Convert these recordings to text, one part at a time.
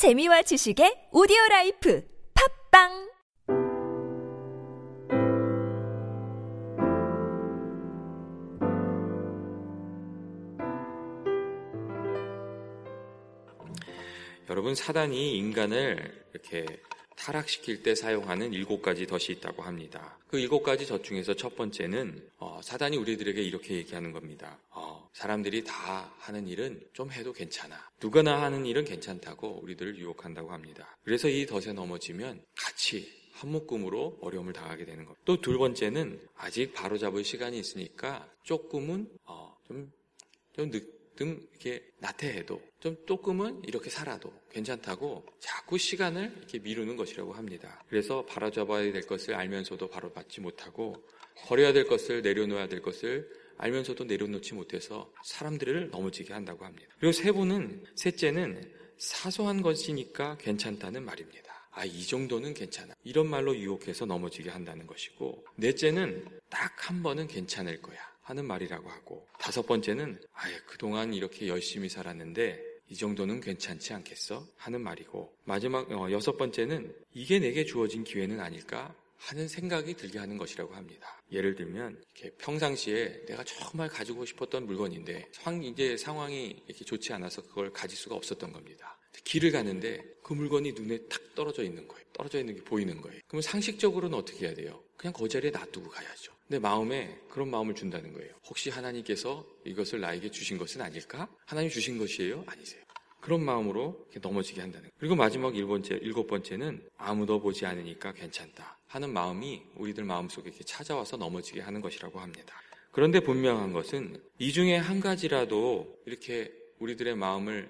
재미와 지식의 오디오 life 팟빵! 여러분 사단이 인간을 이렇게 타락시킬 때 사용하는 일곱 가지 덫이 있다고 합니다. 그 일곱 가지 덫 중에서 첫 번째는 어, 사단이 우리들에게 이렇게 얘기하는 겁니다. 어, 사람들이 다 하는 일은 좀 해도 괜찮아. 누구나 하는 일은 괜찮다고 우리들을 유혹한다고 합니다. 그래서 이 덫에 넘어지면 같이 한 묶음으로 어려움을 당하게 되는 것. 또두 번째는 아직 바로잡을 시간이 있으니까 조금은 어, 좀, 좀 늦, 좀 이렇게 나태해도 좀 조금은 이렇게 살아도 괜찮다고 자꾸 시간을 이렇게 미루는 것이라고 합니다. 그래서 바로잡아야 될 것을 알면서도 바로 받지 못하고 버려야 될 것을 내려놓아야 될 것을 알면서도 내려놓지 못해서 사람들을 넘어지게 한다고 합니다. 그리고 세 분은 셋째는 사소한 것이니까 괜찮다는 말입니다. 아, 이 정도는 괜찮아. 이런 말로 유혹해서 넘어지게 한다는 것이고, 넷째는 딱 한 번은 괜찮을 거야. 하는 말이라고 하고 다섯 번째는 아예 그동안 이렇게 열심히 살았는데 이 정도는 괜찮지 않겠어? 하는 말이고 마지막 어, 여섯 번째는 이게 내게 주어진 기회는 아닐까? 하는 생각이 들게 하는 것이라고 합니다. 예를 들면 이렇게 평상시에 내가 정말 가지고 싶었던 물건인데 이제 상황이 이렇게 좋지 않아서 그걸 가질 수가 없었던 겁니다. 길을 가는데 그 물건이 눈에 탁 떨어져 있는 거예요. 떨어져 있는 게 보이는 거예요. 그러면 상식적으로는 어떻게 해야 돼요? 그냥 그 자리에 놔두고 가야죠. 내 마음에 그런 마음을 준다는 거예요. 혹시 하나님께서 이것을 나에게 주신 것은 아닐까? 하나님 주신 것이에요? 아니세요. 그런 마음으로 넘어지게 한다는 거예요. 그리고 마지막 일번째, 일곱 번째는 아무도 보지 않으니까 괜찮다 하는 마음이 우리들 마음속에 찾아와서 넘어지게 하는 것이라고 합니다. 그런데 분명한 것은 이 중에 한 가지라도 이렇게 우리들의 마음을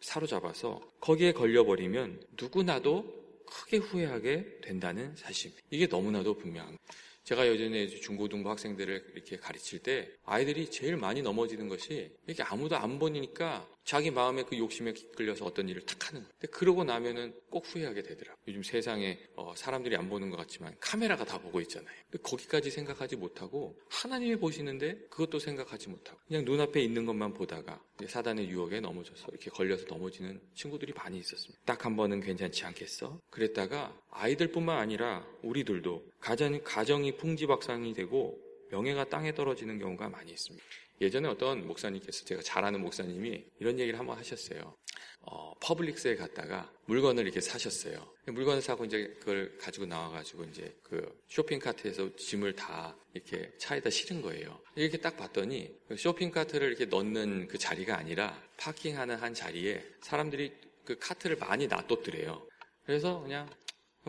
사로잡아서 거기에 걸려버리면 누구나도 크게 후회하게 된다는 사실. 이게 너무나도 분명한. 제가 예전에 중고등부 학생들을 이렇게 가르칠 때 아이들이 제일 많이 넘어지는 것이 이렇게 아무도 안 보니까 자기 마음에 그 욕심에 끌려서 어떤 일을 탁 하는 거예요. 그러고 나면은 꼭 후회하게 되더라고요. 요즘 세상에 어, 사람들이 안 보는 것 같지만 카메라가 다 보고 있잖아요. 거기까지 생각하지 못하고 하나님이 보시는데 그것도 생각하지 못하고 그냥 눈앞에 있는 것만 보다가 사단의 유혹에 넘어져서 이렇게 걸려서 넘어지는 친구들이 많이 있었습니다. 딱 한 번은 괜찮지 않겠어? 그랬다가 아이들뿐만 아니라 우리들도 가정, 가정이 풍지박상이 되고 명예가 땅에 떨어지는 경우가 많이 있습니다. 예전에 어떤 목사님께서 제가 잘 아는 목사님이 이런 얘기를 한번 하셨어요. 어, Publix에 갔다가 물건을 이렇게 사셨어요. 물건을 사고 이제 그걸 가지고 나와가지고 이제 그 쇼핑카트에서 짐을 다 이렇게 차에다 실은 거예요. 이렇게 딱 봤더니 그 쇼핑카트를 이렇게 넣는 그 자리가 아니라 파킹하는 한 자리에 사람들이 그 카트를 많이 놔뒀더래요. 그래서 그냥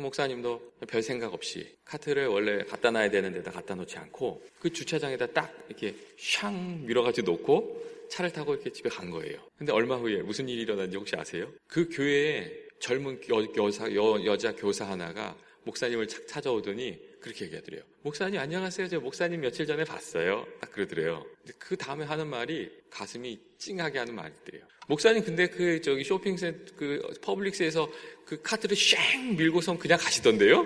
목사님도 별 생각 없이 카트를 원래 갖다 놔야 되는 데다 갖다 놓지 않고 그 주차장에다 딱 이렇게 샹 밀어가지고 놓고 차를 타고 이렇게 집에 간 거예요. 근데 얼마 후에 무슨 일이 일어났는지 혹시 아세요? 그 교회에 젊은 여, 사 여, 여자 교사 하나가 목사님을 착 찾아오더니 그렇게 얘기하더래요. 목사님 안녕하세요. 저 목사님 며칠 전에 봤어요. 딱 그러더래요. 그 다음에 하는 말이 가슴이 찡하게 하는 말이더래요. 목사님 근데 그 저기 쇼핑센 그 Publix에서 그 카트를 쉥 밀고선 그냥 가시던데요?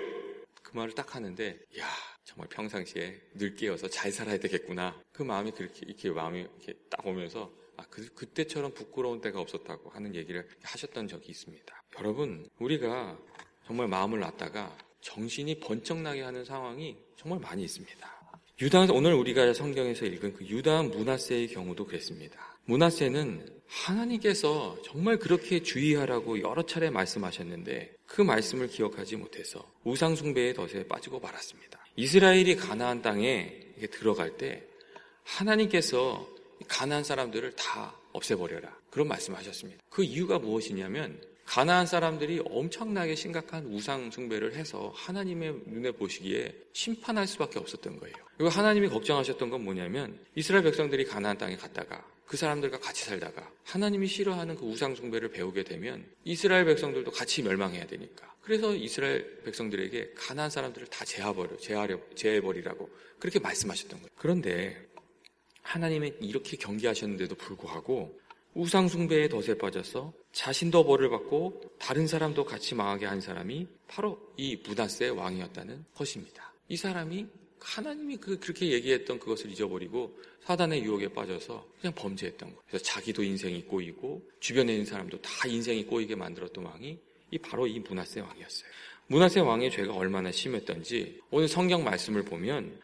그 말을 딱 하는데 야 정말 평상시에 늘 깨어서 잘 살아야 되겠구나. 그 마음이 그렇게 이렇게 마음이 이렇게 딱 오면서 아, 그, 그때처럼 부끄러운 때가 없었다고 하는 얘기를 하셨던 적이 있습니다. 여러분, 우리가 정말 마음을 놨다가 정신이 번쩍 나게 하는 상황이 정말 많이 있습니다. 유다 오늘 우리가 성경에서 읽은 그 유다 문하세의 경우도 그랬습니다. 문하세는 하나님께서 정말 그렇게 주의하라고 여러 차례 말씀하셨는데 그 말씀을 기억하지 못해서 우상 숭배의 덫에 빠지고 말았습니다. 이스라엘이 가나안 땅에 들어갈 때 하나님께서 가나안 사람들을 다 없애버려라. 그런 말씀하셨습니다. 그 이유가 무엇이냐면 가나안 사람들이 엄청나게 심각한 우상 숭배를 해서 하나님의 눈에 보시기에 심판할 수밖에 없었던 거예요. 그리고 하나님이 걱정하셨던 건 뭐냐면 이스라엘 백성들이 가나안 땅에 갔다가 그 사람들과 같이 살다가 하나님이 싫어하는 그 우상 숭배를 배우게 되면 이스라엘 백성들도 같이 멸망해야 되니까. 그래서 이스라엘 백성들에게 가나안 사람들을 다 제하버려, 제하려, 제해버리라고 그렇게 말씀하셨던 거예요. 그런데 하나님은 이렇게 경계하셨는데도 불구하고 우상숭배의 덫에 빠져서 자신도 벌을 받고 다른 사람도 같이 망하게 한 사람이 바로 이 무다스의 왕이었다는 것입니다. 이 사람이 하나님이 그, 그렇게 얘기했던 그것을 잊어버리고 사단의 유혹에 빠져서 그냥 범죄했던 거예요. 그래서 자기도 인생이 꼬이고 주변에 있는 사람도 다 인생이 꼬이게 만들었던 왕이 이 바로 이 문하세 왕이었어요. 문하세 왕의 죄가 얼마나 심했던지 오늘 성경 말씀을 보면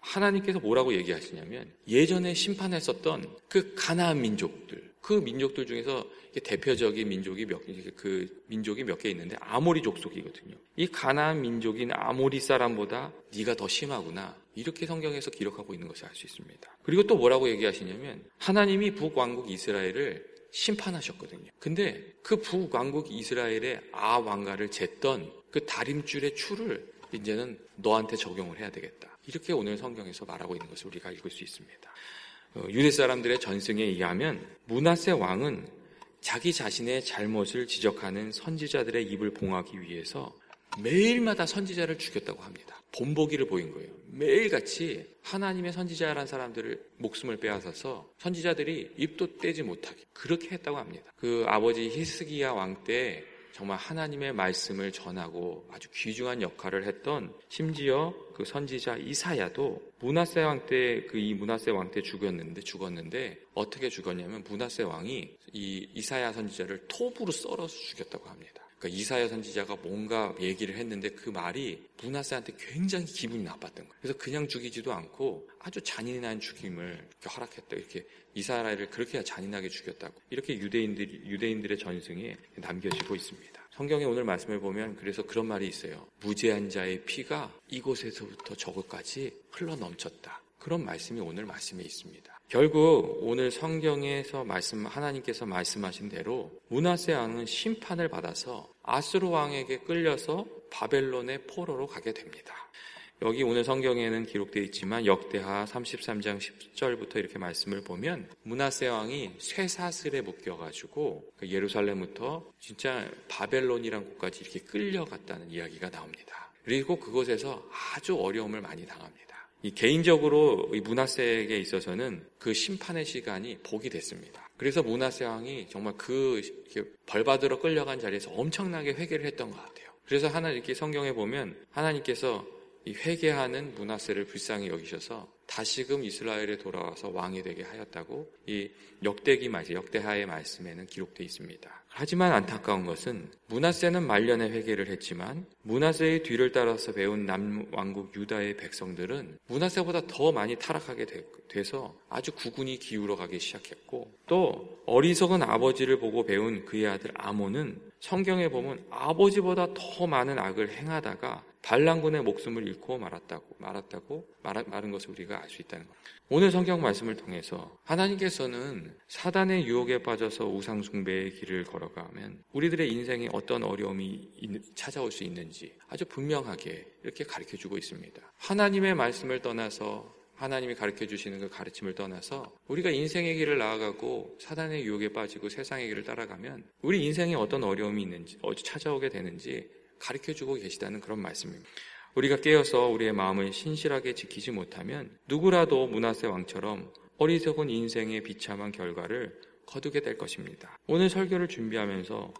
하나님께서 뭐라고 얘기하시냐면 예전에 심판했었던 그 가나안 민족들 그 민족들 중에서 대표적인 민족이 몇, 그 민족이 몇 개 있는데 아모리 족속이거든요. 이 가나안 민족인 아모리 사람보다 네가 더 심하구나. 이렇게 성경에서 기록하고 있는 것을 알 수 있습니다. 그리고 또 뭐라고 얘기하시냐면 하나님이 북왕국 이스라엘을 심판하셨거든요. 근데 그 북왕국 이스라엘의 아 왕가를 쟀던 그 다림줄의 추를 이제는 너한테 적용을 해야 되겠다. 이렇게 오늘 성경에서 말하고 있는 것을 우리가 읽을 수 있습니다. 어, 유대 사람들의 전승에 의하면 문하세 왕은 자기 자신의 잘못을 지적하는 선지자들의 입을 봉하기 위해서 매일마다 선지자를 죽였다고 합니다. 본보기를 보인 거예요. 매일같이 하나님의 선지자란 사람들을 목숨을 빼앗아서 선지자들이 입도 떼지 못하게 그렇게 했다고 합니다. 그 아버지 히스기야 왕 때 정말 하나님의 말씀을 전하고 아주 귀중한 역할을 했던 심지어 그 선지자 이사야도 문하세 왕 때 그 이 문하세 왕 때 죽었는데 죽었는데 어떻게 죽었냐면 문하세 왕이 이 이사야 선지자를 톱으로 썰어서 죽였다고 합니다. 그러니까 이사야 선지자가 뭔가 얘기를 했는데 그 말이 문하세한테 굉장히 기분이 나빴던 거예요. 그래서 그냥 죽이지도 않고 아주 잔인한 죽임을 이렇게 허락했다. 이렇게 이사야를 그렇게 잔인하게 죽였다고. 이렇게 유대인들 유대인들의 전승에 남겨지고 있습니다. 성경의 오늘 말씀을 보면 그래서 그런 말이 있어요. 무죄한 자의 피가 이곳에서부터 저곳까지 흘러 넘쳤다. 그런 말씀이 오늘 말씀에 있습니다. 결국 오늘 성경에서 말씀 하나님께서 말씀하신 대로 문하세 왕은 심판을 받아서 아스로 왕에게 끌려서 바벨론의 포로로 가게 됩니다. 여기 오늘 성경에는 기록되어 있지만 역대하 33장 10절부터 이렇게 말씀을 보면 문하세 왕이 쇠사슬에 묶여 가지고 그 예루살렘부터 진짜 바벨론이란 곳까지 이렇게 끌려갔다는 이야기가 나옵니다. 그리고 그곳에서 아주 어려움을 많이 당합니다. 이 개인적으로 이 문하세에게 있어서는 그 심판의 시간이 복이 됐습니다. 그래서 문하세 왕이 정말 그 벌받으러 끌려간 자리에서 엄청나게 회개를 했던 것 같아요. 그래서 하나 이렇게 성경에 보면 하나님께서 이 회개하는 문하세를 불쌍히 여기셔서 다시금 이스라엘에 돌아와서 왕이 되게 하였다고 이 역대기 말씀, 역대하의 말씀에는 기록되어 있습니다. 하지만 안타까운 것은 문하세는 말년에 회개를 했지만 문하세의 뒤를 따라서 배운 남왕국 유다의 백성들은 문하세보다 더 많이 타락하게 돼서 아주 구군이 기울어 가기 시작했고 또 어리석은 아버지를 보고 배운 그의 아들 아몬은 성경에 보면 아버지보다 더 많은 악을 행하다가 반란군의 목숨을 잃고 말았다고 말았다고 말, 말한 것을 우리가 알 수 있다는 것. 오늘 성경 말씀을 통해서 하나님께서는 사단의 유혹에 빠져서 우상 숭배의 길을 걸어가면 우리들의 인생에 어떤 어려움이 찾아올 수 있는지 아주 분명하게 이렇게 가르쳐 주고 있습니다. 하나님의 말씀을 떠나서 하나님이 가르쳐 주시는 그 가르침을 떠나서 우리가 인생의 길을 나아가고 사단의 유혹에 빠지고 세상의 길을 따라가면 우리 인생에 어떤 어려움이 있는지 어디 찾아오게 되는지 가르쳐 주고 계시다는 그런 말씀입니다. 우리가 깨어서 우리의 마음을 신실하게 지키지 못하면 누구라도 문하세 왕처럼 어리석은 인생의 비참한 결과를 거두게 될 것입니다. 오늘 설교를 준비하면서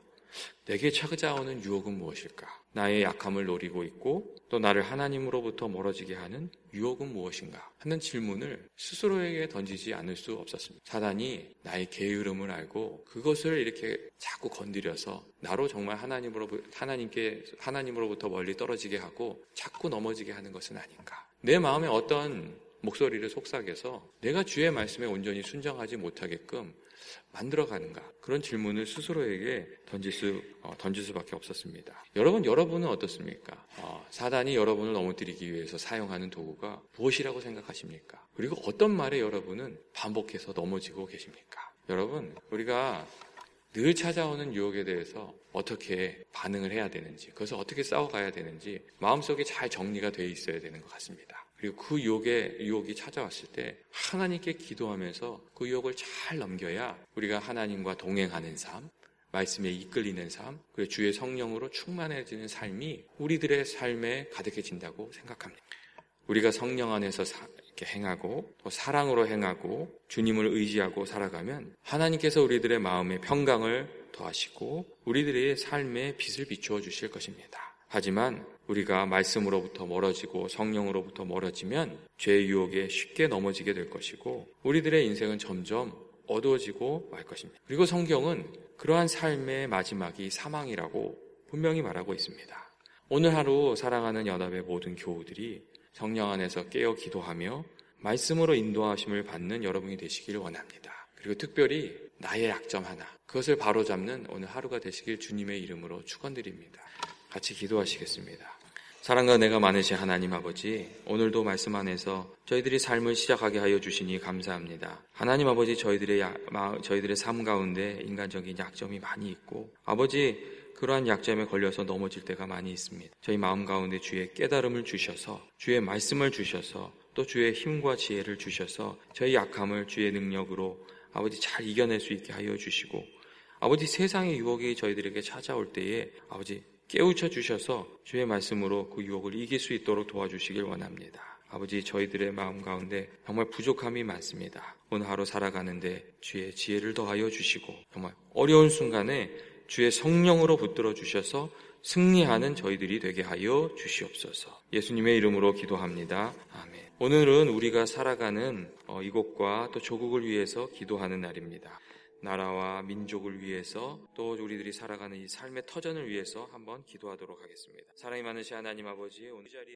내게 찾아오는 유혹은 무엇일까? 나의 약함을 노리고 있고 또 나를 하나님으로부터 멀어지게 하는 유혹은 무엇인가 하는 질문을 스스로에게 던지지 않을 수 없었습니다. 사단이 나의 게으름을 알고 그것을 이렇게 자꾸 건드려서 나로 정말 하나님으로 하나님께 하나님으로부터 멀리 떨어지게 하고 자꾸 넘어지게 하는 것은 아닌가? 내 마음에 어떤 목소리를 속삭여서 내가 주의 말씀에 온전히 순정하지 못하게끔 만들어가는가 그런 질문을 스스로에게 던질 수 어, 던질 수밖에 없었습니다. 여러분 여러분은 어떻습니까? 어, 사단이 여러분을 넘어뜨리기 위해서 사용하는 도구가 무엇이라고 생각하십니까? 그리고 어떤 말에 여러분은 반복해서 넘어지고 계십니까? 여러분 우리가 늘 찾아오는 유혹에 대해서 어떻게 반응을 해야 되는지, 그것을 어떻게 싸워가야 되는지 마음속에 잘 정리가 되어 있어야 되는 것 같습니다. 그리고 그 유혹에, 유혹이 찾아왔을 때 하나님께 기도하면서 그 유혹을 잘 넘겨야 우리가 하나님과 동행하는 삶, 말씀에 이끌리는 삶, 그리고 주의 성령으로 충만해지는 삶이 우리들의 삶에 가득해진다고 생각합니다. 우리가 성령 안에서 사, 이렇게 행하고 또 사랑으로 행하고 주님을 의지하고 살아가면 하나님께서 우리들의 마음에 평강을 더하시고 우리들의 삶에 빛을 비추어 주실 것입니다. 하지만 우리가 말씀으로부터 멀어지고 성령으로부터 멀어지면 죄의 유혹에 쉽게 넘어지게 될 것이고 우리들의 인생은 점점 어두워지고 말 것입니다. 그리고 성경은 그러한 삶의 마지막이 사망이라고 분명히 말하고 있습니다. 오늘 하루 사랑하는 연합의 모든 교우들이 성령 안에서 깨어 기도하며 말씀으로 인도하심을 받는 여러분이 되시길 원합니다. 그리고 특별히 나의 약점 하나, 그것을 바로잡는 오늘 하루가 되시길 주님의 이름으로 축원드립니다. 같이 기도하시겠습니다. 사랑과 내가 많으신 하나님 아버지, 오늘도 말씀 안에서 저희들이 삶을 시작하게 하여 주시니 감사합니다. 하나님 아버지, 저희들의, 야, 저희들의 삶 가운데 인간적인 약점이 많이 있고, 아버지, 그러한 약점에 걸려서 넘어질 때가 많이 있습니다. 저희 마음 가운데 주의 깨달음을 주셔서, 주의 말씀을 주셔서, 또 주의 힘과 지혜를 주셔서, 저희 약함을 주의 능력으로 아버지 잘 이겨낼 수 있게 하여 주시고, 아버지 세상의 유혹이 저희들에게 찾아올 때에 아버지 깨우쳐 주셔서 주의 말씀으로 그 유혹을 이길 수 있도록 도와주시길 원합니다. 아버지 저희들의 마음 가운데 정말 부족함이 많습니다. 오늘 하루 살아가는데 주의 지혜를 더하여 주시고 정말 어려운 순간에 주의 성령으로 붙들어 주셔서 승리하는 저희들이 되게 하여 주시옵소서. 예수님의 이름으로 기도합니다. 아멘. 오늘은 우리가 살아가는 어, 이곳과 또 조국을 위해서 기도하는 날입니다. 나라와 민족을 위해서 또 우리들이 살아가는 이 삶의 터전을 위해서 한번 기도하도록 하겠습니다. 사랑이 많으신 하나님 아버지 오늘 자리